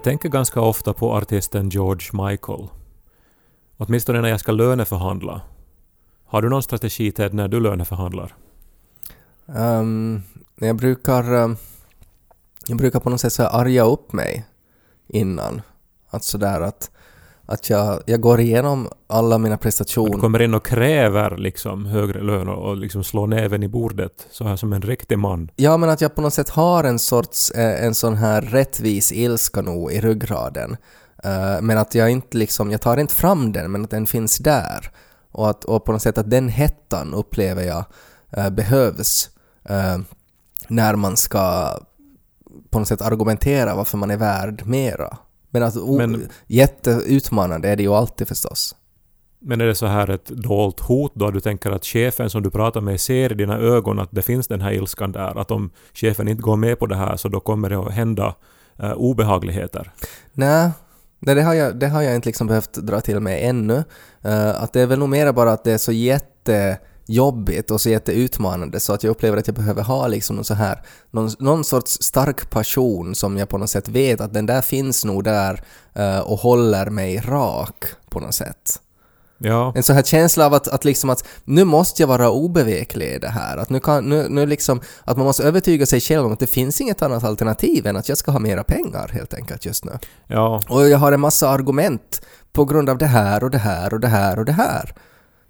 Jag tänker ganska ofta på artisten George Michael. Åtminstone när jag ska löneförhandla. Har du någon strategi Ted när du löneförhandlar? Um, jag brukar... Ehm, jag brukar på något sätt så arga upp mig innan. Att sådär att, att jag, jag går igenom alla mina Du prestationer. kommer in och kräver liksom högre lön och liksom slår näven i bordet så här som en riktig man. Ja, men att jag på något sätt har en sorts, eh, en sån här rättvis ilska nog i ryggraden. Eh, men att jag inte liksom, jag tar inte fram den, men att den finns där. Och, att, och på något sätt att den hettan upplever jag eh, behövs eh, när man ska på något sätt argumentera varför man är värd mera. Men o- Men- jätteutmanande är det ju alltid förstås. Men är det så här ett dolt hot då? Du tänker att chefen som du pratar med ser i dina ögon att det finns den här ilskan där. Att om chefen inte går med på det här så då kommer det att hända eh, obehagligheter. Nej, nej det, har jag, det har jag inte liksom behövt dra till med ännu. Eh, att det är väl nog mer bara att det är så jättejobbigt och så jätteutmanande så att jag upplever att jag behöver ha liksom någon, så här, någon, någon sorts stark passion som jag på något sätt vet att den där finns nog där eh, och håller mig rak på något sätt. Ja, En sån här känsla av att, att, liksom att nu måste jag vara obeveklig i det här. Att, nu kan, nu, nu liksom, att man måste övertyga sig själv om att det finns inget annat alternativ än att jag ska ha mera pengar helt enkelt just nu. ja. Och jag har en massa argument på grund av det här och det här och det här och det här.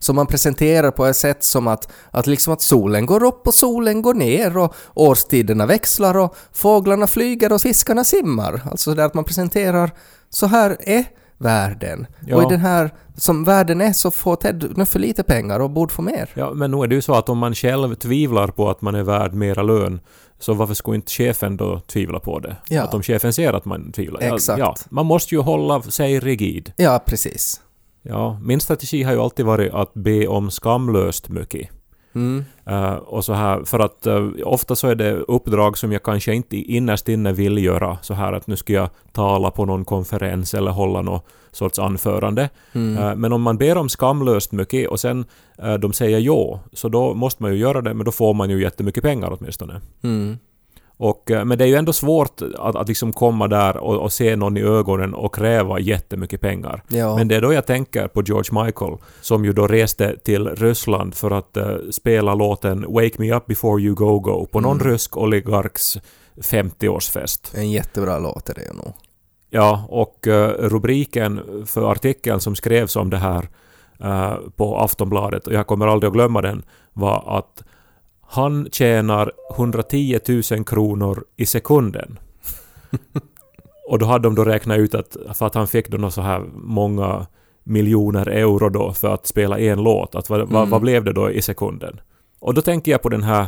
Som man presenterar på ett sätt som att, att, liksom att solen går upp och solen går ner och årstiderna växlar och fåglarna flyger och fiskarna simmar. Alltså det att man presenterar så här är världen. Ja. Och i den här, som världen är så får Ted nu för lite pengar och borde få mer. Ja, men nu är det ju så att om man själv tvivlar på att man är värd mera lön, så varför skulle inte chefen då tvivla på det? Ja. Att om chefen ser att man tvivlar. Exakt. Ja, man måste ju hålla sig rigid. Ja, precis. Ja, min strategi har ju alltid varit att be om skamlöst mycket. Mm. Eh, och så här, för att eh, ofta så är det uppdrag som jag kanske inte innerst inne vill göra. Så här att nu ska jag tala på någon konferens eller hålla någon sorts anförande. Mm. Eh, men om man ber om skamlöst mycket och sen de säger ja, så då måste man ju göra det, men då får man ju jättemycket pengar åtminstone. Mm. Och, eh, men det är ju ändå svårt att, att liksom komma där och, och se någon i ögonen och kräva jättemycket pengar. Ja. Men det är då jag tänker på George Michael, som ju då reste till Ryssland för att eh, spela låten “Wake Me Up Before You Go Go” på någon rysk oligarks 50-årsfest. En jättebra låt är det ju nog. Ja, och eh, rubriken för artikeln som skrevs om det här eh, på Aftonbladet, och jag kommer aldrig att glömma den, var att han tjänar 110 000 kronor i sekunden. och då hade de då räknat ut att för att han fick då nå så här många miljoner euro då för att spela en låt, att vad, vad, Mm. vad blev det då i sekunden? Och då tänker jag på den här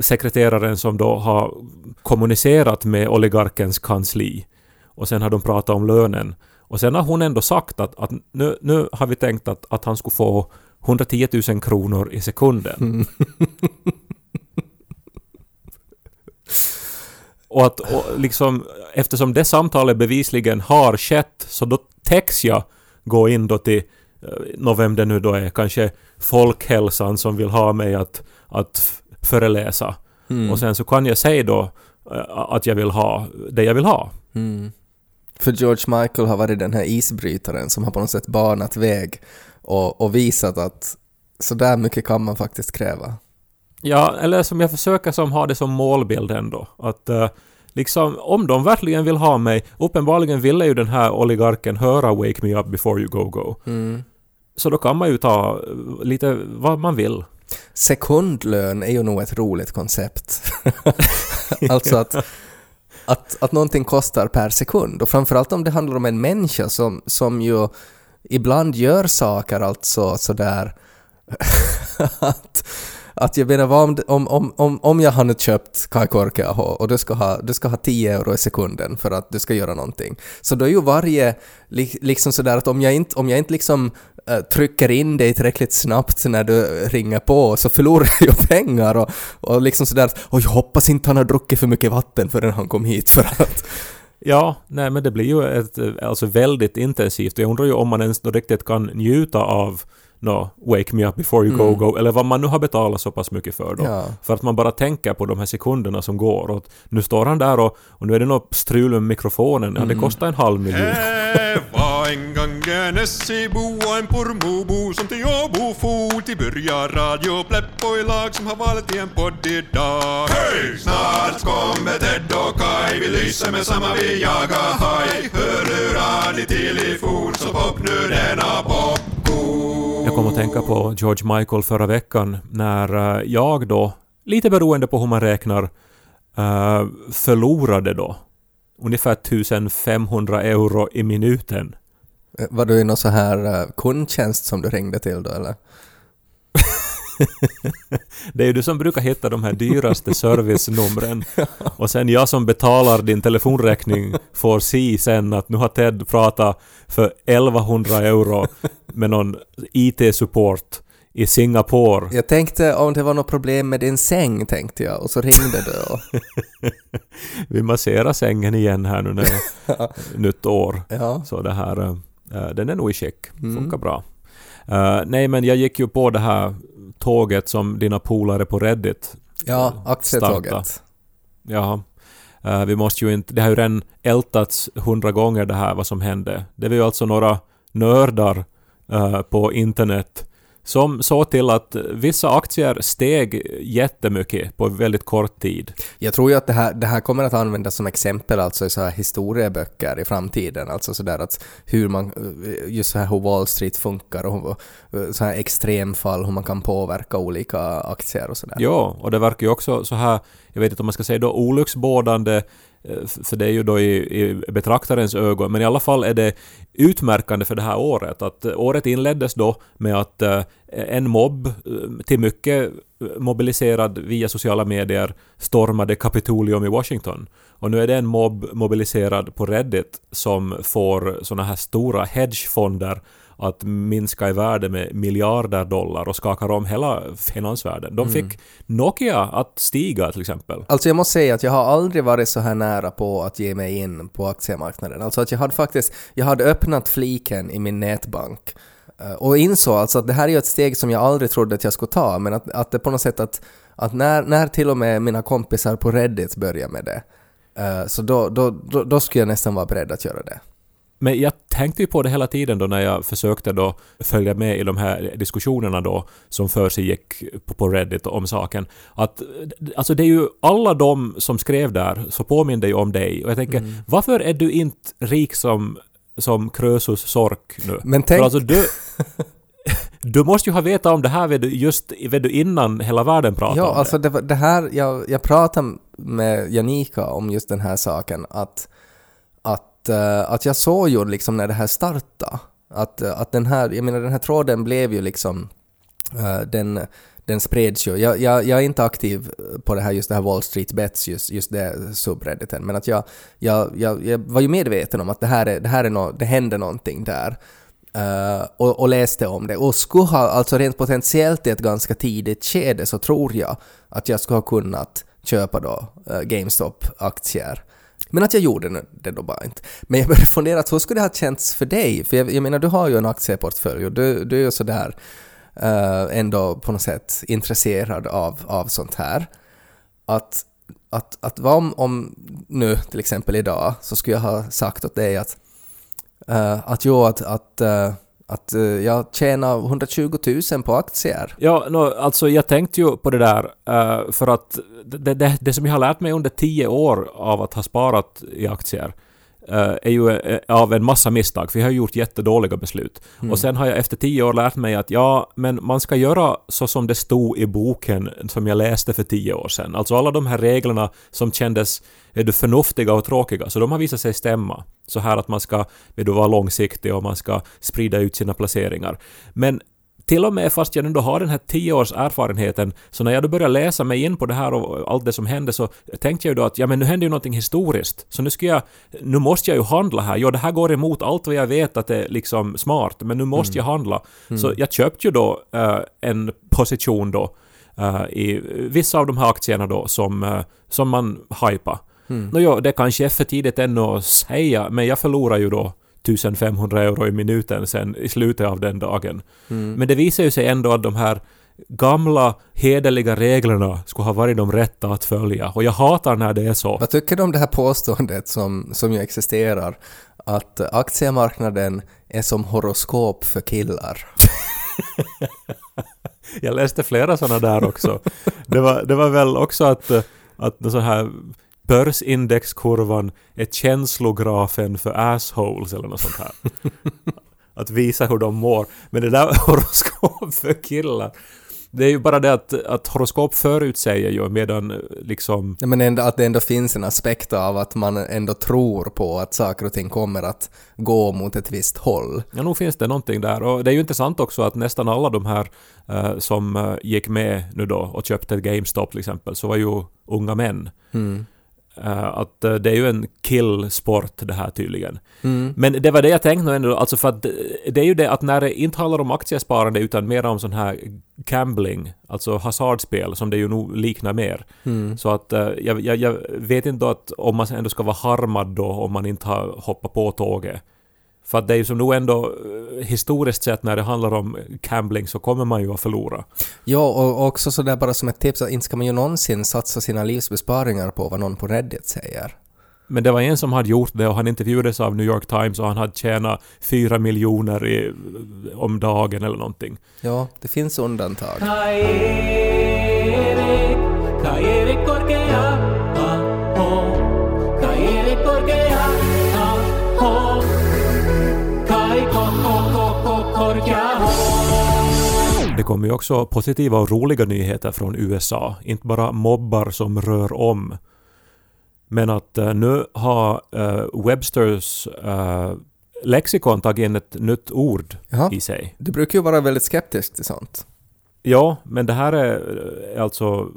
sekreteraren som då har kommunicerat med oligarkens kansli och sen har de pratat om lönen. Och sen har hon ändå sagt att, att nu, nu har vi tänkt att, att han skulle få 110 000 kronor i sekunden. och att och liksom, eftersom det samtalet bevisligen har skett så då täcks jag gå in då till eh, nå vem det nu då är, kanske folkhälsan som vill ha mig att, att föreläsa. Mm. Och sen så kan jag säga då eh, att jag vill ha det jag vill ha. Mm. För George Michael har varit den här isbrytaren som har på något sätt banat väg och, och visat att så där mycket kan man faktiskt kräva. Ja, eller som jag försöker som ha det som målbild ändå. Att eh, liksom, om de verkligen vill ha mig, uppenbarligen ville ju den här oligarken höra Wake Me Up Before You Go Go. Mm. Så då kan man ju ta eh, lite vad man vill. Sekundlön är ju nog ett roligt koncept. alltså att, att, att någonting kostar per sekund och framförallt om det handlar om en människa som, som ju ibland gör saker alltså sådär att, att jag menar, vad om, om, om, om, om jag har nu köpt Kai Korkeaho och du ska, ha, du ska ha 10 euro i sekunden för att du ska göra någonting. Så då är ju varje, liksom sådär att om jag inte, om jag inte liksom äh, trycker in dig tillräckligt snabbt när du ringer på så förlorar jag ju pengar och, och liksom sådär att och jag hoppas inte han har druckit för mycket vatten förrän han kom hit för att Ja, nej men det blir ju ett, alltså väldigt intensivt. Jag undrar ju om man ens då riktigt kan njuta av no, Wake Me Up Before You Go Mm. Go, eller vad man nu har betalat så pass mycket för då. Ja. För att man bara tänker på de här sekunderna som går och nu står han där och, och nu är det något strul med mikrofonen. Ja, det Mm. kostar en halv miljon. En gång en Essebo och en Pormobo som till Åbo for till börja Radio Pleppo i lag som har valt i en podd idag. Hej! Snart kommer Ted och Kai, vi lyser med samma vi jagar haj. Hör hur Adi till i fort så pop nu denna popcorn. Kom att tänka på George Michael förra veckan när eh, jag då, lite beroende på hur man räknar, eh, förlorade då ungefär 1500 euro i minuten. Eh, var du i någon så här kundtjänst som du ringde till då eller? Det är ju du som brukar hitta de här dyraste servicenumren. Och sen jag som betalar din telefonräkning får se sen att nu har Ted pratat för 1100 euro med någon IT-support i Singapore. Jag tänkte om det var något problem med din säng tänkte jag och så ringde du och... Vi masserar sängen igen här nu när det är nytt år. Ja. Så det här, eh, den är nog i skick. Funkar bra. Eh, nej men jag gick ju på det här tåget som dina polare på Reddit Ja, aktietåget. Starta. Ja. Eh, vi måste ju inte... Det har ju redan ältats hundra gånger det här vad som hände. Det var ju alltså några nördar eh, på internet som såg till att vissa aktier steg jättemycket på väldigt kort tid. Jag tror ju att det här, det här kommer att användas som exempel alltså i så här historieböcker i framtiden. Alltså sådär att hur man, just så här hur Wall Street funkar och så här extremfall, hur man kan påverka olika aktier och sådär. Ja, och det verkar ju också så här, jag vet inte om man ska säga då olycksbådande, Eh, för det är ju då i, i betraktarens ögon, men i alla fall är det utmärkande för det här året. Att eh, året inleddes då med att eh, en mobb, till mycket mobiliserad via sociala medier, stormade Kapitolium i Washington. Och nu är det en mobb mobiliserad på Reddit som får såna här stora hedgefonder att minska i värde med miljarder dollar och skakar om hela finansvärlden. De fick Nokia att stiga till exempel. Alltså jag måste säga att jag har aldrig varit så här nära på att ge mig in på aktiemarknaden. Alltså att jag hade faktiskt, jag hade öppnat fliken i min nätbank eh, och insåg alltså att det här är ett steg som jag aldrig trodde att jag skulle ta, men att, att det på något sätt att, att när, när till och med mina kompisar på Reddit börjar med det, eh, så då, då, då, då skulle jag nästan vara beredd att göra det. Men jag tänkte ju på det hela tiden då när jag försökte då följa med i de här diskussionerna då som för sig gick på- Reddit om saken. Att alltså det är ju alla de som skrev där så påminner ju om dig och jag tänker varför är du inte rik som som Krösus Sork nu? Men tänk- För alltså du du måste ju ha vetat om det här vet du, just vet du, innan hela världen pratade Ja, om alltså det. det, var- det här, jag, jag pratade med Janika om just den här saken, att, att, eh, att jag såg ju liksom när det här startade, att, eh, att den här, jag menar den här tråden blev ju liksom, eh, den, den spreds ju. Jag, jag, jag är inte aktiv på det här, just det här Wall Street Bets, just, just det subredditen, men att jag, jag, jag, jag var ju medveten om att det här är, det här är no, det händer någonting där. Uh, och, och läste om det. Och skulle ha, alltså rent potentiellt i ett ganska tidigt skede så tror jag att jag skulle ha kunnat köpa då uh, GameStop-aktier. Men att jag gjorde det då bara inte. Men jag började fundera, att hur skulle det ha känts för dig? För jag, jag menar, du har ju en aktieportfölj och du, du är ju sådär uh, eh, ändå på något sätt intresserad av, av sånt här. Att, att, att vad om, om nu till exempel idag så skulle jag ha sagt åt dig att uh, att jo, att, att, uh, att eh, jag tjänar 120 000 på aktier. Ja, no, alltså jag tänkte ju på det där eh, för att det, det, det som jag har lärt mig under tio år av att ha sparat i aktier är ju eh, av en massa misstag, för jag har gjort jättedåliga beslut. Och sen har jag efter tio år lärt mig att ja, men man ska göra så som det stod i boken som jag läste för tio år sedan. Alltså alla de här reglerna som kändes är du förnuftiga och tråkiga, så de har visat sig stämma. Så här att man ska du, vara långsiktig och man ska sprida ut sina placeringar. Men till och med fast jag ändå har den här tio års erfarenheten, så när jag då började läsa mig in på det här och allt det som hände så tänkte jag ju då att ja men nu händer ju någonting historiskt, så nu ska jag, nu måste jag ju handla här. Ja, det här går emot allt vad jag vet att det är liksom smart, men nu måste jag handla. Så jag köpte ju då eh, en position då eh, i vissa av de här aktierna då som, eh, som man hypar. Mm. Nåja, det kanske är för tidigt ännu att säga, men jag förlorar ju då 1500 euro i minuten sen i slutet av den dagen. Men det visar ju sig ändå att de här gamla hederliga reglerna skulle ha varit de rätta att följa. Och jag hatar när det är så. Vad tycker du om det här påståendet som, som ju existerar, att aktiemarknaden är som horoskop för killar? Jag läste flera sådana där också. Det var, det var väl också att, att så här börsindexkurvan är känslografen för assholes eller något sånt här. Att visa hur de mår. Men det där horoskop för killar. Det är ju bara det att, att horoskop förutsäger ju medan eh, liksom... Ja, men ändå, att det ändå finns en aspekt av att man ändå tror på att saker och ting kommer att gå mot ett visst håll. Ja, nog finns det någonting där. Och det är ju intressant också att nästan alla de här eh, som eh, gick med nu då och köpte GameStop till exempel, så var ju unga män. Eh, att eh, det är ju en killsport det här tydligen. Men det var det jag tänkte nog ändå, alltså för att eh, det är ju det att när det inte handlar om aktiesparande utan mer om sån här gambling, alltså hasardspel som det ju nog liknar mer. Så att eh, jag, jag, jag vet inte att om man ändå ska vara harmad då om man inte har hoppat på tåget. För att det är ju som nog ändå eh, historiskt sett när det handlar om gambling så kommer man ju att förlora. Ja, och också sådär bara som ett tips att inte ska man ju någonsin satsa sina livsbesparingar på vad någon på Reddit säger. Men det var en som hade gjort det och han intervjuades av New York Times och han hade tjänat fyra miljoner i, om dagen eller någonting. Ja, det finns undantag. Kommer ju också positiva och roliga nyheter från USA. Inte bara mobbar som rör om. Men att eh, nu har eh, Websters eh, lexikon tagit in ett nytt ord Jaha. i sig. Du brukar ju vara väldigt skeptisk till sånt. Ja, men det här är alltså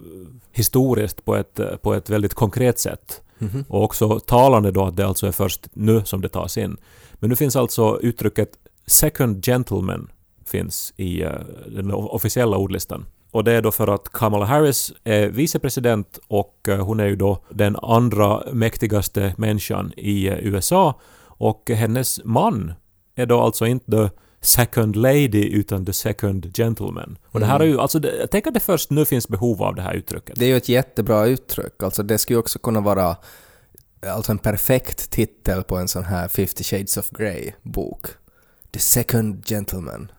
historiskt på ett, på ett väldigt konkret sätt. Och också talande då att det alltså är först nu som det tas in. Men nu finns alltså uttrycket second gentleman finns i eh, den officiella ordlistan. Och det är då för att Kamala Harris är vicepresident och eh, hon är ju då den andra mäktigaste människan i eh, USA. Och hennes man är då alltså inte the second lady utan the second gentleman. Och det här är ju, alltså det, jag tänker att det först nu finns behov av det här uttrycket. Det är ju ett jättebra uttryck. Alltså det skulle ju också kunna vara alltså en perfekt titel på en sån här 50 shades of Grey-bok. The second gentleman.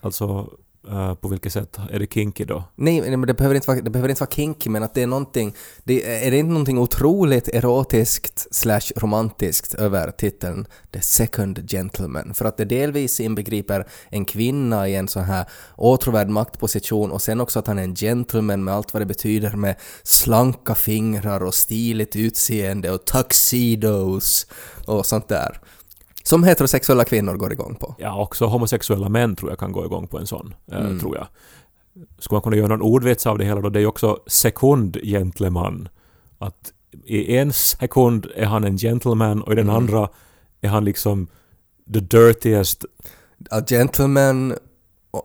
Alltså, Uh, på vilket sätt är det kinky då? Nej, nej, men det behöver, inte vara, det behöver inte vara kinky, men att det är någonting... Det, är det inte någonting otroligt erotiskt slash romantiskt över titeln The Second Gentleman? För att det delvis inbegriper en kvinna i en sån här åtråvärd maktposition och sen också att han är en gentleman med allt vad det betyder med slanka fingrar och stiligt utseende och tuxedos och sånt där. Som heterosexuella kvinnor går igång på. Ja, också homosexuella män tror jag kan gå igång på en sån, eh, tror jag. Skulle man kunna göra någon ordvits av det hela då? Det är ju också sekund gentleman. Att i en sekund är han en gentleman och i den andra är han liksom the dirtiest. A gentleman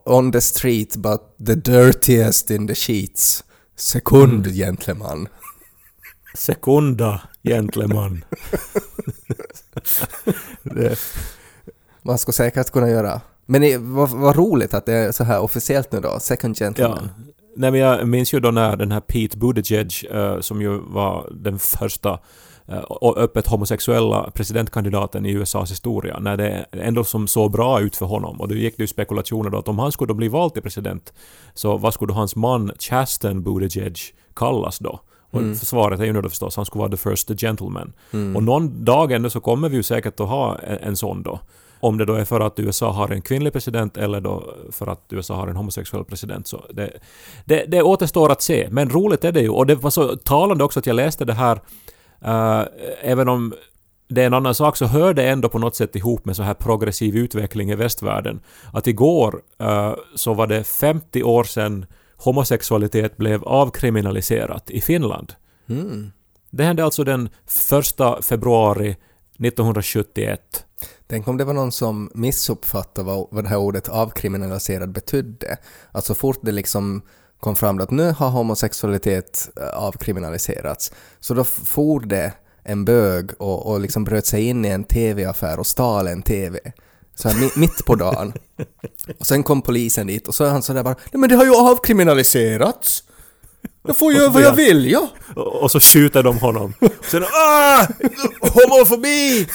on the street but the dirtiest in the sheets. Sekund gentleman. Sekunda gentleman. det, Man skulle säkert kunna göra. Men det, vad, vad roligt att det är så här officiellt nu då. Second ja. gentleman. Nej men jag minns ju då när den här Pete Buttigieg, eh, som ju var den första eh, och öppet homosexuella presidentkandidaten i USAs historia, när det ändå som såg bra ut för honom. Och då gick det ju spekulationer då att om han skulle då bli vald till president, så vad skulle då hans man Chasten Buttigieg kallas då? Och svaret är ju nu då förstås, han skulle vara the first gentleman. Och någon dag ändå så kommer vi ju säkert att ha en, en sån då. Om det då är för att USA har en kvinnlig president eller då för att USA har en homosexuell president. Så det, det, det återstår att se. Men roligt är det ju. Och det var så talande också att jag läste det här, eh, även om det är en annan sak så hör det ändå på något sätt ihop med så här progressiv utveckling i västvärlden. Att igår eh, så var det 50 år sedan homosexualitet blev avkriminaliserat i Finland. Mm. Det hände alltså den 1 februari 1971. Tänk om det var någon som missuppfattade vad, vad det här ordet avkriminaliserad betydde. Att så fort det liksom kom fram att nu har homosexualitet eh, avkriminaliserats, så då for det en bög och, och liksom bröt sig in i en TV-affär och stal en TV. Så här, mi- mitt på dagen. Och sen kom polisen dit och så är han sådär bara Nej men det har ju avkriminaliserats! Jag får göra vad jag vill, ja! Och och så skjuter de honom. Sen ah! Homofobi!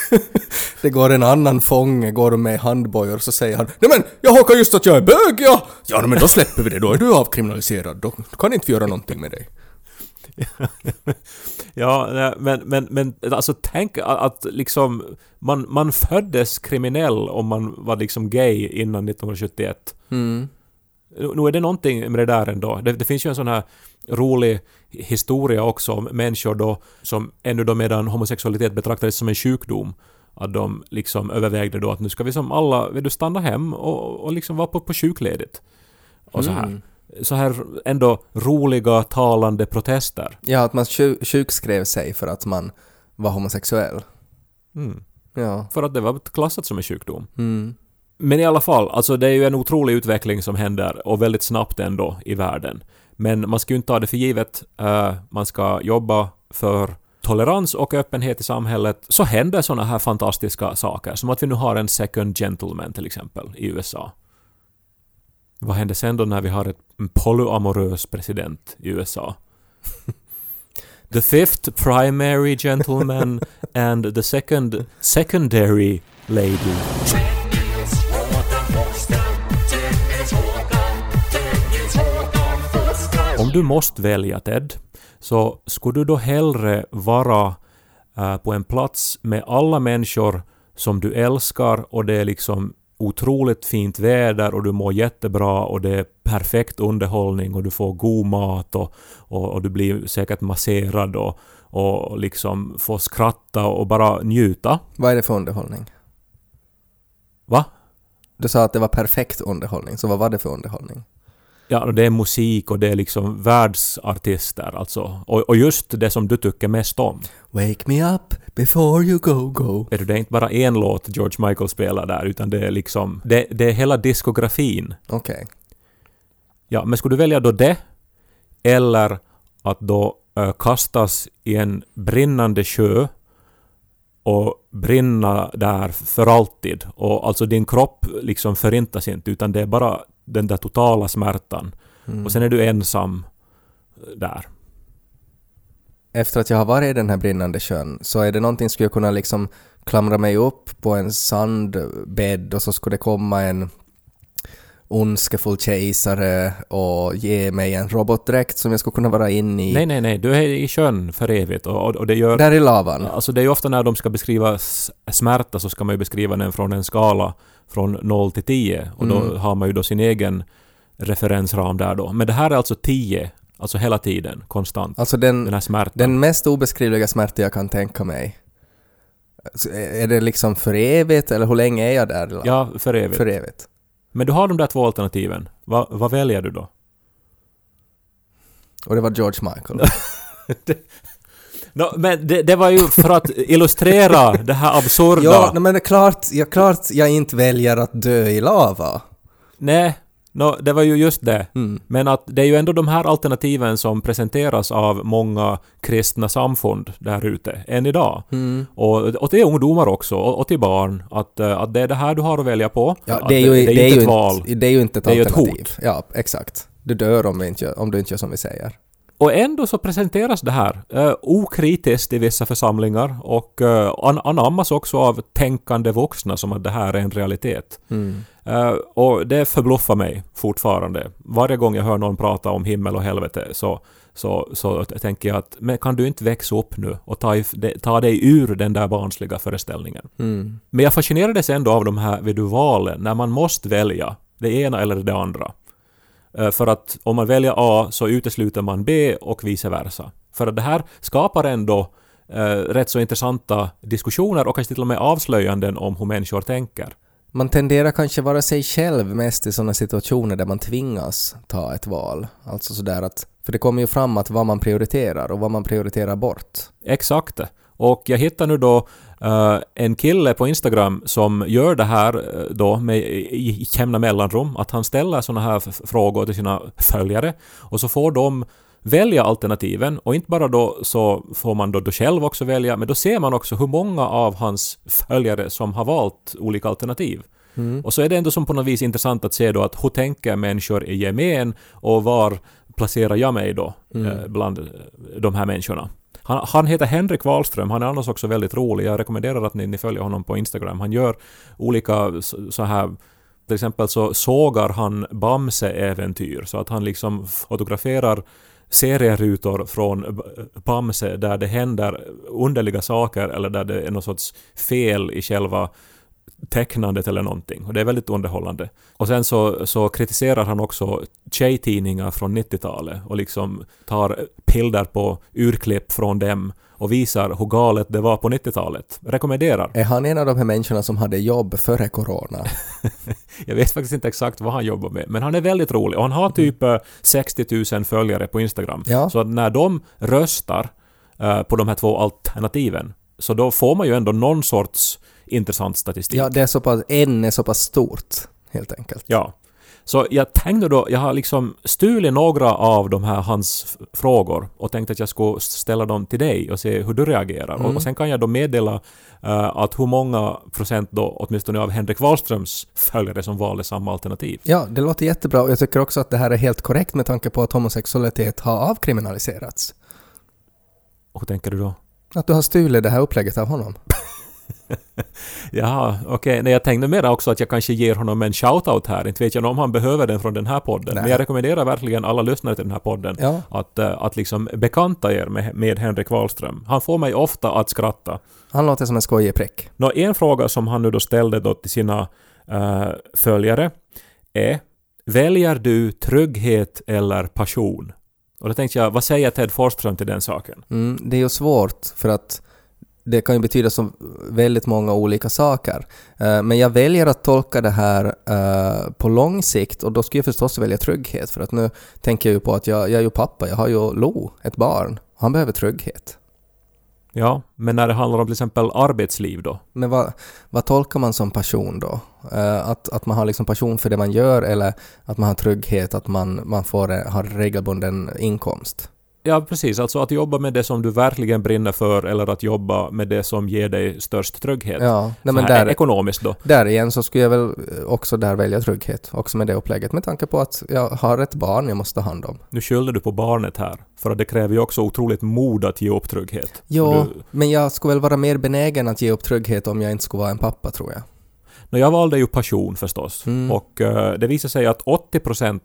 Det går en annan fånge, går med handbojor och så säger han Nej men jag hakar just att jag är bög ja! Ja men då släpper vi det, då är du avkriminaliserad, då kan inte vi göra någonting med dig. Ja, men, men, men alltså tänk att, att liksom man, man föddes kriminell om man var liksom gay innan 1971. Mm. Nu är det någonting med det där ändå. Det, det finns ju en sån här rolig historia också om människor då som ännu då medan homosexualitet betraktades som en sjukdom att de liksom övervägde då att nu ska vi som alla, vill du stanna hem och, och liksom vara på, på sjukledigt. Och så här. Så här ändå roliga talande protester. Ja, att man sjuk- sjukskrev sig för att man var homosexuell. Mm. Ja. För att det var klassat som en sjukdom. Mm. Men i alla fall, alltså det är ju en otrolig utveckling som händer och väldigt snabbt ändå i världen. Men man ska ju inte ta det för givet. Eh, man ska jobba för tolerans och öppenhet i samhället. Så händer såna här fantastiska saker, som att vi nu har en second gentleman till exempel i USA. Vad händer sen då när vi har ett, en polyamorös president i USA? The fifth primary gentleman and the second secondary lady. Om du måste välja Ted, så skulle du då hellre vara eh, på en plats med alla människor som du älskar och det är liksom otroligt fint väder och du mår jättebra och det är perfekt underhållning och du får god mat och, och, och du blir säkert masserad och, och liksom får skratta och bara njuta. Vad är det för underhållning? Va? Du sa att det var perfekt underhållning, så vad var det för underhållning? Ja, det är musik och det är liksom världsartister alltså. Och, och just det som du tycker mest om. Wake me up before you go go. Vet du, det är inte bara en låt George Michael spelar där, utan det är liksom... Det, det är hela diskografin. Okej. Ja, men skulle du välja då det? Eller att då ö, kastas i en brinnande sjö och brinna där för alltid. Och alltså din kropp liksom förintas inte, utan det är bara den där totala smärtan. Mm. Och sen är du ensam där. Efter att jag har varit i den här brinnande sjön så är det någonting skulle jag kunna liksom klamra mig upp på en sandbädd och så skulle det komma en ondskefull kejsare och ge mig en robotdräkt som jag skulle kunna vara inne i. Nej, nej, nej. Du är i sjön för evigt och, och, och det gör... Där i lavan. Alltså det är ju ofta när de ska beskriva smärta så ska man ju beskriva den från en skala från 0 till 10 och då Mm. har man ju då sin egen referensram där då. Men det här är alltså 10, alltså hela tiden, konstant. Alltså Den den, här smärtan. den mest obeskrivliga smärta jag kan tänka mig. Så Är det liksom för evigt eller hur länge är jag där? Ja, för evigt. För evigt. Men du har de där två alternativen. Va, vad väljer du då? Och det var George Michael. Nå, men det, det var ju för att illustrera det här absurda. ja, nej, men det är klart, ja, klart jag inte väljer att dö i lava. Nej, nå, det var ju just det. Mm. Men att det är ju ändå de här alternativen som presenteras av många kristna samfund där ute, än idag. Mm. Och, och till ungdomar också, och, och till barn. Att, eh, att det är det här du har att välja på. Ja, det är ju, det, det är det är ju inte ett Det är ju ett alternativ. hot. Ja, exakt. Du dör om, vi inte om du inte gör som vi säger. Och ändå så presenteras det här eh, okritiskt i vissa församlingar och eh, an, anammas också av tänkande vuxna som att det här är en realitet. Mm. Eh, och det förbluffar mig fortfarande. Varje gång jag hör någon prata om himmel och helvete så, så, så tänker jag att men kan du inte växa upp nu och ta, ta dig ur den där barnsliga föreställningen? Mm. Men jag fascinerades ändå av de här vid valen, när man måste välja det ena eller det andra. Eh, För att om man väljer A så utesluter man B och vice versa. För att det här skapar ändå eh, rätt så intressanta diskussioner och kanske till och med avslöjanden om hur människor tänker. Man tenderar kanske vara sig själv mest i sådana situationer där man tvingas ta ett val. Alltså sådär att, för det kommer ju fram att vad man prioriterar och vad man prioriterar bort. Exakt. Och jag hittar nu då eh, en kille på Instagram som gör det här eh, då med i, jämna mellanrum, att han ställer såna här frågor till sina följare och så får de välja alternativen och inte bara då så får man då, då själv också välja, men då ser man också hur många av hans följare som har valt olika alternativ. Och så är det ändå som på något vis intressant att se då att hur tänker människor i gemen och var placerar jag mig då eh, bland de här människorna. Han, han heter Henrik Wahlström, han är annars också väldigt rolig. Jag rekommenderar att ni, ni följer honom på Instagram. Han gör olika så, så här till exempel så sågar han Bamse-äventyr så att han liksom fotograferar serierutor från Bamse där det händer underliga saker eller där det är någon sorts fel i själva tecknandet eller någonting. Och det är väldigt underhållande. Och sen så, så kritiserar han också tjejtidningar från 90-talet och liksom tar bilder på urklipp från dem och visar hur galet det var på 90-talet. Rekommenderar. Är han en av de här människorna som hade jobb före corona? Jag vet faktiskt inte exakt vad han jobbar med, men han är väldigt rolig och han har typ eh, 60 000 följare på Instagram. Ja. Så när de röstar eh, på de här två alternativen så då får man ju ändå någon sorts intressant statistik. Ja, det är så pass, en är så pass stort, helt enkelt. Ja. Så jag tänkte då, jag har liksom stulit några av de här hans frågor och tänkte att jag skulle ställa dem till dig och se hur du reagerar. Och, och sen kan jag då meddela eh, att hur många procent då, åtminstone av Henrik Wahlströms följare som valde samma alternativ. Ja, det låter jättebra och jag tycker också att det här är helt korrekt med tanke på att homosexualitet har avkriminaliserats. Och hur tänker du då? Att du har stulit det här upplägget av honom. Jaha, okej. Nej, jag tänkte mer också att jag kanske ger honom en shout-out här. Inte vet jag om han behöver den från den här podden. Nej. Men jag rekommenderar verkligen alla lyssnare till den här podden Ja. att, eh, att liksom bekanta er med, med Henrik Wahlström. Han får mig ofta att skratta. Han låter som en skojig prick. Nå, en fråga som han nu då ställde då till sina eh, följare är Väljer du trygghet eller passion? Och då tänkte jag, vad säger Ted Forsström till den saken? Mm, det är ju svårt för att det kan ju betyda så väldigt många olika saker. Eh, men jag väljer att tolka det här eh, på lång sikt och då skulle jag förstås välja trygghet för att nu tänker jag ju på att jag, jag är ju pappa, jag har ju Lo, ett barn. Han behöver trygghet. Ja, men när det handlar om till exempel arbetsliv då? Men vad, vad tolkar man som passion då? Eh, att, att man har liksom passion för det man gör eller att man har trygghet, att man, man får eh, har regelbunden inkomst? Ja, precis. Alltså att jobba med det som du verkligen brinner för eller att jobba med det som ger dig störst trygghet. Ja, nej, men där, Ekonomiskt då. där igen så skulle jag väl också där välja trygghet, också med det upplägget, med tanke på att jag har ett barn jag måste ta hand om. Nu skyller du på barnet här. För att det kräver ju också otroligt mod att ge upp trygghet. Jo, Du, men jag skulle väl vara mer benägen att ge upp trygghet om jag inte skulle vara en pappa, tror jag. Nå, jag valde ju passion förstås. Mm. Och eh, det visade sig att 80%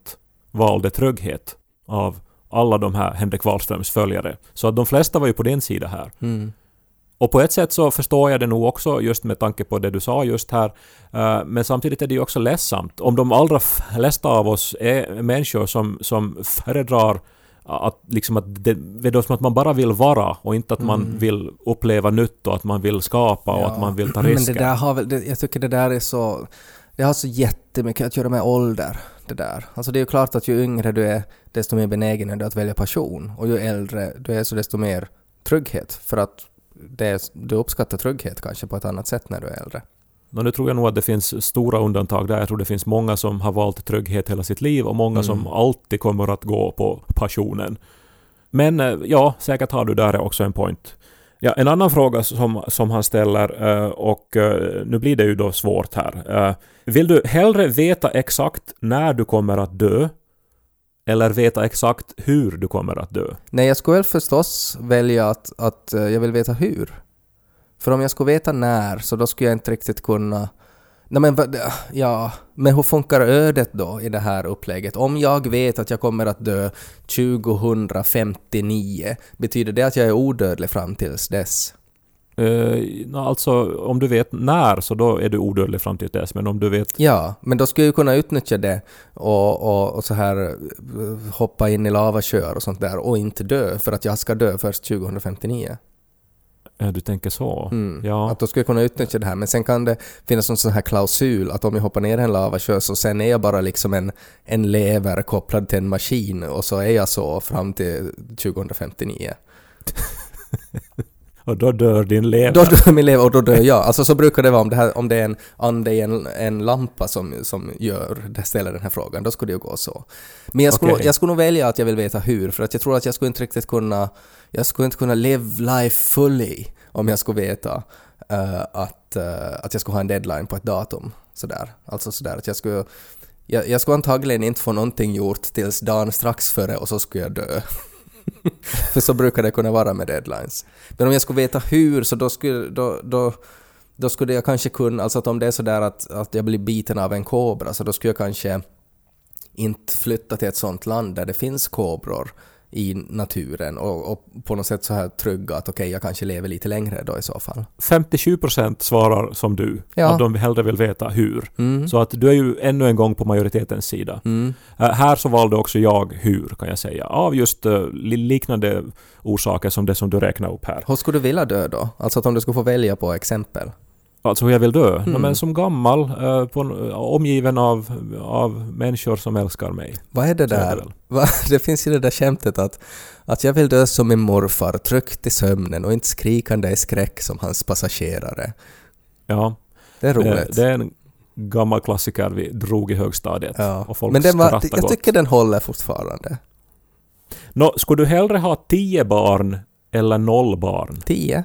valde trygghet av alla de här Henrik Wahlströms följare. Så att de flesta var ju på din sida här. Mm. Och på ett sätt så förstår jag det nog också just med tanke på det du sa just här. Eh, Men samtidigt är det ju också ledsamt. Om de allra flesta av oss är människor som, som föredrar att, liksom att det, det är som att man bara vill vara och inte att man vill uppleva nytt och att man vill skapa och Ja. att man vill ta Men risker. det där har väl, jag tycker det där är så... Det har så jättemycket att göra med ålder, det där. Alltså det är ju klart att ju yngre du är, desto mer benägen är du att välja passion. Och ju äldre du är, så desto mer trygghet. För att är, du uppskattar trygghet kanske på ett annat sätt när du är äldre. Och nu tror jag nog att det finns stora undantag där. Jag tror det finns många som har valt trygghet hela sitt liv och många som alltid kommer att gå på passionen. Men eh, ja, säkert har du där också en point. Ja, en annan fråga som, som han ställer, eh, och eh, nu blir det ju då svårt här. Eh, vill du hellre veta exakt när du kommer att dö, eller veta exakt hur du kommer att dö? Nej, jag skulle väl förstås välja att, att jag vill veta hur. För om jag skulle veta när, så då skulle jag inte riktigt kunna... Nej men ja, men hur funkar ödet då i det här upplägget? Om jag vet att jag kommer att dö 2059, betyder det att jag är odödlig fram tills dess? Nå, alltså, om du vet när så då är du odödlig fram till dess, men om du vet Ja, men då skulle jag ju kunna utnyttja det och, och, och så här eh, hoppa in i lavasjöar och sånt där och inte dö för att jag ska dö först 2059. Ja, du tänker så. Mm. Ja. Att då skulle kunna utnyttja det här. Men sen kan det finnas någon sån här klausul att om jag hoppar ner i en lavasjö så sen är jag bara liksom en, en lever kopplad till en maskin och så är jag så fram till 2059. Och då dör din lever. Då dör min lever och då dör jag. Alltså så brukar det vara om det, här, om det är en ande i en, en lampa som, som gör, det ställer den här frågan, då skulle det ju gå så. Men jag skulle, Okej. jag skulle nog välja att jag vill veta hur, för att jag tror att jag skulle inte riktigt kunna, jag skulle inte kunna live life fully om jag skulle veta uh, att, uh, att jag skulle ha en deadline på ett datum. Sådär. Alltså sådär att jag skulle, jag, jag skulle antagligen inte få någonting gjort tills dagen strax före och så skulle jag dö. För så brukar det kunna vara med deadlines. Men om jag skulle veta hur så då skulle, då, då, då skulle jag kanske kunna, alltså att om det är sådär att, att jag blir biten av en kobra så då skulle jag kanske inte flytta till ett sånt land där det finns kobror i naturen och, och på något sätt så här trygga att okej, jag kanske lever lite längre då i så fall. 57% svarar som du. Ja. Att de hellre vill veta hur. Mm. Så att du är ju ännu en gång på majoritetens sida. Mm. Eh, här så valde också jag hur, kan jag säga. Av just uh, liknande orsaker som det som du räknar upp här. Hur skulle du vilja dö då? Alltså att om du skulle få välja på exempel. Alltså hur jag vill dö? Mm. No, men som gammal, eh, på, en- omgiven av, av människor som älskar mig. Vad är det Så är det där? Det finns ju det där skämtet att, att jag vill dö som min morfar, tryckt i sömnen och inte skrikande i skräck som hans passagerare. Ja, Det är det, roligt. det är en gammal klassiker vi drog i högstadiet. ja. Och folk Men den var, jag gott. tycker den håller fortfarande. Nå, skulle du hellre ha tio barn eller noll barn? Tio?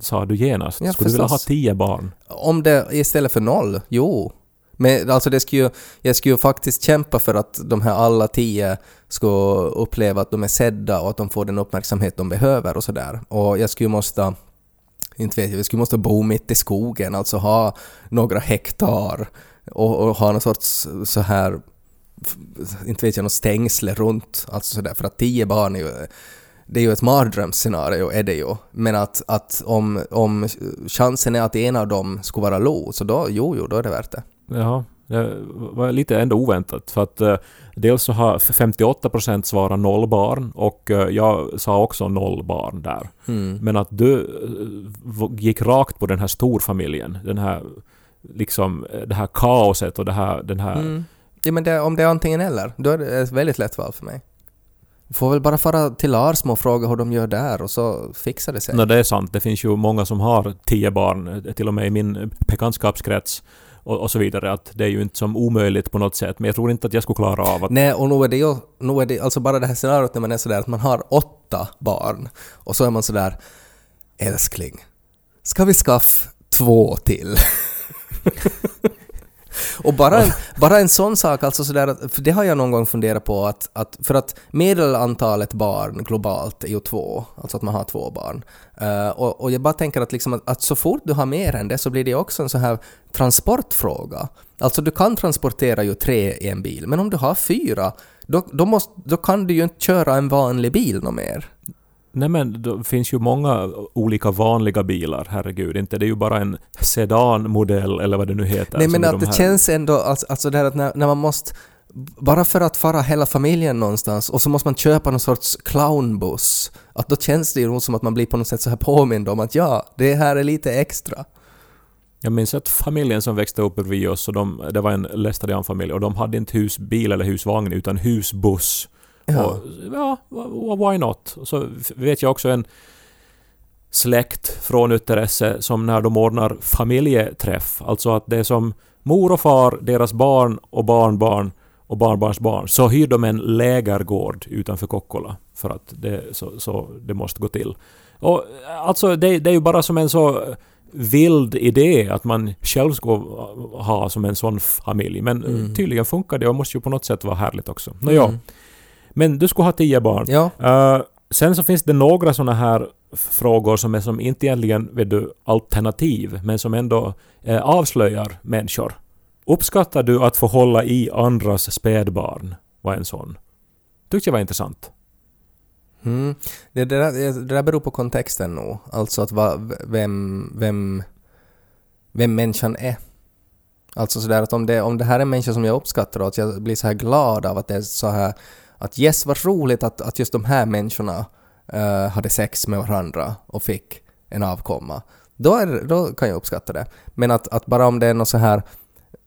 Sa du genast. Ja, skulle du vilja ha tio barn? Om det istället för noll? Jo. Men alltså det skulle ju, jag skulle ju faktiskt kämpa för att de här alla tio ska uppleva att de är sedda och att de får den uppmärksamhet de behöver och sådär. Och jag skulle ju måste, inte vet jag, jag skulle måste bo mitt i skogen, alltså ha några hektar och, och ha någon sorts så här inte vet jag, något stängsle runt, alltså sådär, för att tio barn är ju det är ju ett mardrömsscenario, är det ju. Men att, att om, om chansen är att en av dem skulle vara Lo, så då, jo, jo, då är det värt det. Jaha, det var lite ändå oväntat. För att eh, dels så har 58% svarat noll barn och eh, jag sa också noll barn där. Mm. Men att du eh, gick rakt på den här storfamiljen. Den här liksom eh, det här kaoset och det här, den här... Mm. Ja, men det, om det är antingen eller, då är det ett väldigt lätt val för mig. Får väl bara fara till Larsmo och fråga hur de gör där och så fixar det sig. Nå, det är sant. Det finns ju många som har tio barn, till och med i min bekantskapskrets och, och så vidare. Att det är ju inte som omöjligt på något sätt. Men jag tror inte att jag skulle klara av att... Nej, och nu är det ju, nu är det alltså bara det här scenariot när man är sådär att man har åtta barn och så är man sådär älskling, ska vi skaffa två till? och bara en, bara en sån sak, alltså sådär för det har jag någon gång funderat på att, att för att medelantalet barn globalt är ju två, alltså att man har två barn. Eh, och, och jag bara tänker att, liksom att, att så fort du har mer än det så blir det också en sån här transportfråga. Alltså du kan transportera ju tre i en bil, men om du har fyra, då, då, måste, då kan du ju inte köra en vanlig bil något mer. Nej men det finns ju många olika vanliga bilar, herregud. Inte det är ju bara en sedanmodell eller vad det nu heter. Nej men att de det känns ändå, alltså, alltså det här att när, när man måste, bara för att fara hela familjen någonstans och så måste man köpa någon sorts clownbuss, att då känns det ju som att man blir på något sätt så här påmind om att ja, det här är lite extra. Jag minns att familjen som växte upp bredvid oss, och de, det var en lästadianfamilj och de hade inte husbil eller husvagn utan husbuss. Ja. Och, ja, wh- why not? Så vet jag också en släkt från Ytteresse som när de ordnar familjeträff, alltså att det är som mor och far, deras barn och barnbarn och barnbarnsbarn, så hyr de en lägergård utanför Kokkola för att det, så, så det måste gå till. Och alltså det, det är ju bara som en så vild idé att man själv ska ha som en sån familj. Men Mm. tydligen funkar det och måste ju på något sätt vara härligt också. Nåja. Mm. Men du skulle ha tio barn. Ja. Eh, sen så finns det några såna här frågor som är som inte egentligen vet du, alternativ, men som ändå eh, avslöjar människor. Uppskattar du att få hålla i andras spädbarn? Var en sån. Tyckte jag var intressant. Mm. Det, det, där, det där beror på kontexten nog. Alltså att va, vem, vem, vem människan är. Alltså sådär att om det, om det här är en människa som jag uppskattar och att jag blir så här glad av att det är så här att yes vad roligt att, att just de här människorna eh, hade sex med varandra och fick en avkomma, då, är, det- då kan jag uppskatta det. Men att, att bara om det är något så här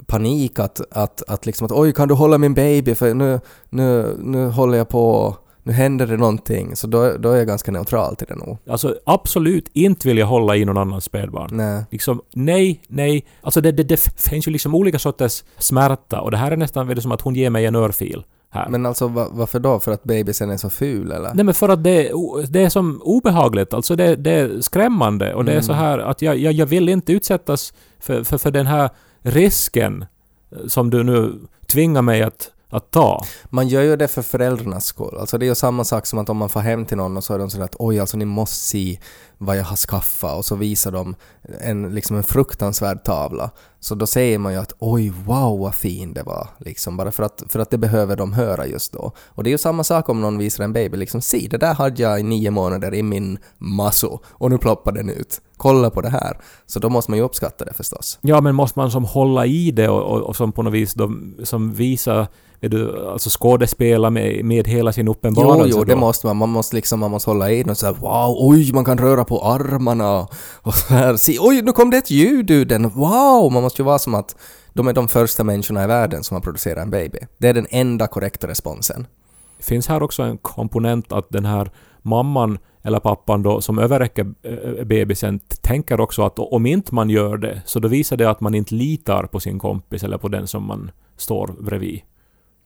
panik att, att, att liksom att oj kan du hålla min baby för nu, nu, nu håller jag på, nu händer det någonting, så då, då är jag ganska neutral till det nog. Alltså absolut inte vill jag hålla i någon annans spädbarn. Nej. Liksom, nej, nej. Alltså det, det, det finns ju liksom olika sorters smärta och det här är nästan du, som att hon ger mig en örfil här. Men alltså va, varför då? För att bebisen är så ful eller? Nej men för att det, det är som obehagligt, alltså det, det är skrämmande och det är så här att jag, jag, jag vill inte utsättas för, för, för den här risken eh, som du nu tvingar mig att, att ta. Man gör ju det för föräldrarnas skull. Alltså det är ju samma sak som att om man får hem till någon och så är de sådär att oj alltså ni måste se vad jag har skaffat och så visar de en, liksom en fruktansvärd tavla. Så då säger man ju att oj wow vad fin det var liksom bara för att, för att det behöver de höra just då. Och det är ju samma sak om någon visar en baby liksom se det där hade jag i nio månader i min masso och nu ploppar den ut. Kolla på det här. Så då måste man ju uppskatta det förstås. Ja, men måste man som hålla i det och, och, och som på något vis de, som visar är du, alltså skådespela med, med hela sin Jo, uppenbarelse jo, det då? måste man. Man måste liksom, man måste hålla i den och säga wow, oj, man kan röra på armarna och så här, se, oj, nu kom det ett ljud ur den, wow! Man måste ju vara som att de är de första människorna i världen som har producerat en baby. Det är den enda korrekta responsen. Finns här också en komponent att den här mamman eller pappan då som överräcker äh, bebisen tänker också att om inte man gör det så då visar det att man inte litar på sin kompis eller på den som man står bredvid.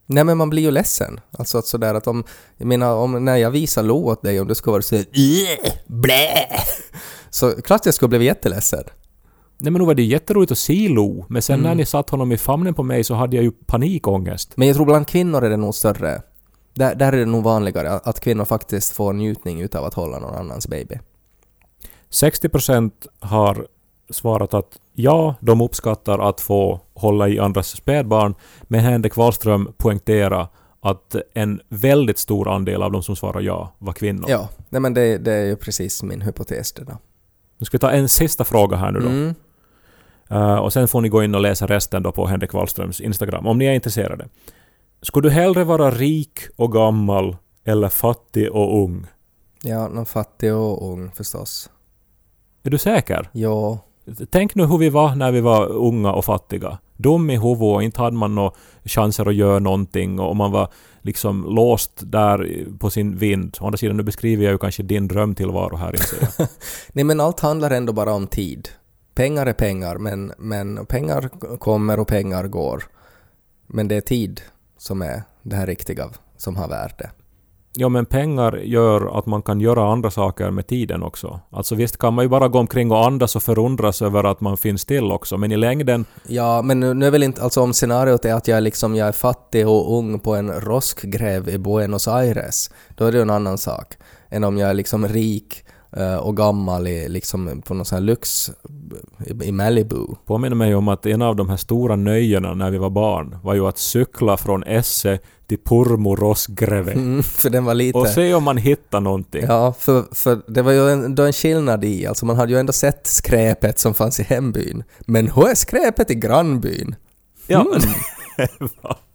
Nej men man blir ju ledsen. Alltså att sådär att om, jag menar om när jag visar Lo åt dig och du ska vara så blä så klart jag skulle bli jätteledsen. Nej men nog var det jätteroligt att se Lo, men sen Mm. när ni satt honom i famnen på mig så hade jag ju panikångest. Men jag tror bland kvinnor är det nog större. Där, där är det nog vanligare att kvinnor faktiskt får njutning utav att hålla någon annans baby. 60% har svarat att ja, de uppskattar att få hålla i andras spädbarn, men Henrik Wahlström poängterar att en väldigt stor andel av de som svarar ja var kvinnor. Ja, nej men det, det är ju precis min hypotes det då. Nu ska vi ta en sista fråga här nu då. Mm. Eh, och sen får ni gå in och läsa resten då på Henrik Wahlströms Instagram, om ni är intresserade. Skulle du hellre vara rik och gammal eller fattig och ung? Ja, någon fattig och ung förstås. Är du säker? Ja, Tänk nu hur vi var när vi var unga och fattiga. Dum i huvudet och inte hade man några chanser att göra någonting och man var liksom låst där på sin vind. Å andra sidan, nu beskriver jag ju kanske din drömtillvaro här inser jag. nej men allt handlar ändå bara om tid. Pengar är pengar, men, men pengar kommer och pengar går. Men det är tid som är det här riktiga, som har värde. Ja men pengar gör att man kan göra andra saker med tiden också. Alltså visst kan man ju bara gå omkring och andas och förundras över att man finns till också, men i längden Ja, men nu, nu är väl inte, alltså om scenariot är att jag liksom, jag är fattig och ung på en roskgräv i Buenos Aires, då är det ju en annan sak. Än om jag är liksom rik och gammal i, liksom på någon sån här lyx i, Malibu. påminner mig om att en av de här stora nöjena när vi var barn var ju att cykla från Esse till Purmorosgreve. Mm, för den var lite... Och se om man hittar någonting. Ja, för, för det var ju en, då en skillnad i, alltså man hade ju ändå sett skräpet som fanns i hembyn. Men hur är skräpet i grannbyn? Ja, Mm. var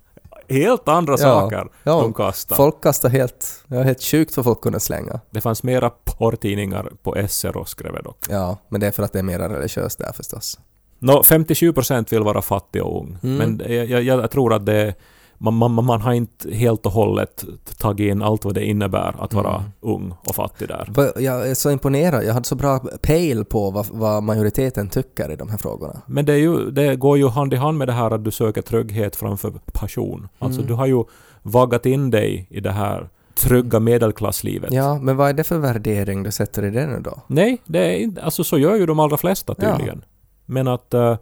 helt andra saker ja. de kastade. Folk kastar helt, det var helt sjukt vad folk kunde slänga. Det fanns mera porrtidningar på Esserosgreve dock. Ja, men det är för att det är mer religiöst där förstås. Nå, 57% vill vara fattig och ung. Mm. Men jag, jag, jag tror att det man, man, man har inte helt och hållet tagit in allt vad det innebär att vara Mm. ung och fattig där. Jag är så imponerad, jag hade så bra pejl på vad, vad majoriteten tycker i de här frågorna. Men det, ju, det går ju hand i hand med det här att du söker trygghet framför passion. Alltså Mm. du har ju vaggat in dig i det här trygga medelklasslivet. Ja, men vad är det för värdering du sätter i det nu då? Nej, det är inte, alltså så gör ju de allra flesta tydligen. Men att eh,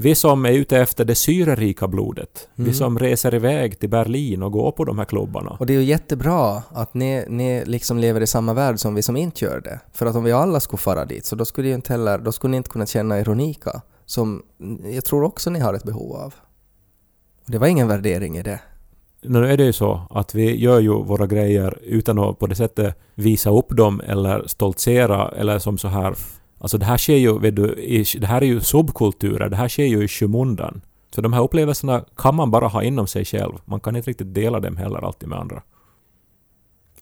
vi som är ute efter det syrerika blodet, vi Mm. som reser iväg till Berlin och går på de här klubbarna. Och det är ju jättebra att ni, ni liksom lever i samma värld som vi som inte gör det. För att om vi alla skulle fara dit så då skulle, ju inte heller, då skulle ni inte kunna känna unika. Som jag tror också ni har ett behov av. Och det var ingen värdering i det. Nu är det ju så att vi gör ju våra grejer utan att på det sättet visa upp dem eller stoltsera eller som så här. Alltså det här sker ju, vet du, i, det här är ju subkulturer, det här sker ju i skymundan. Så de här upplevelserna kan man bara ha inom sig själv. Man kan inte riktigt dela dem heller alltid med andra.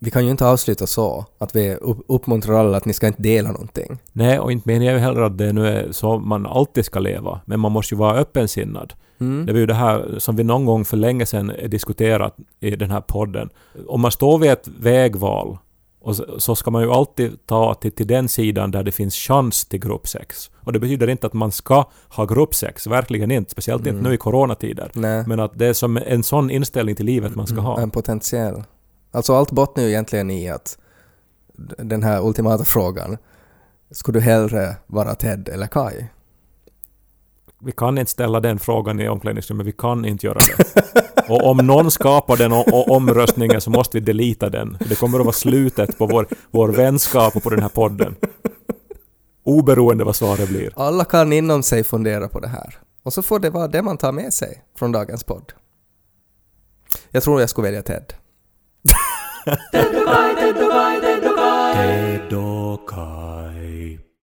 Vi kan ju inte avsluta så, att vi upp- uppmuntrar alla att ni ska inte dela någonting. Nej, och inte menar jag ju heller att det nu är så man alltid ska leva, men man måste ju vara öppensinnad. Mm. Det var ju det här som vi någon gång för länge sedan diskuterat i den här podden. Om man står vid ett vägval och så- ska man ju alltid ta till, till den sidan där det finns chans till gruppsex. Och det betyder inte att man ska ha gruppsex, verkligen inte. Speciellt inte nu i coronatider. Nej. Men att det är som en sån inställning till livet man ska ha. En potentiell. Alltså allt bottnar ju egentligen i att den här ultimata frågan, skulle du hellre vara Ted eller Kai? Vi kan inte ställa den frågan i omklädningsrummet, vi kan inte göra det. Och om någon skapar den omröstningen så måste vi delita den. Det kommer att vara slutet på vår, vår vänskap och på den här podden. Oberoende vad svaret blir. Alla kan inom sig fundera på det här. Och så får det vara det man tar med sig från dagens podd. Jag tror jag skulle välja Ted.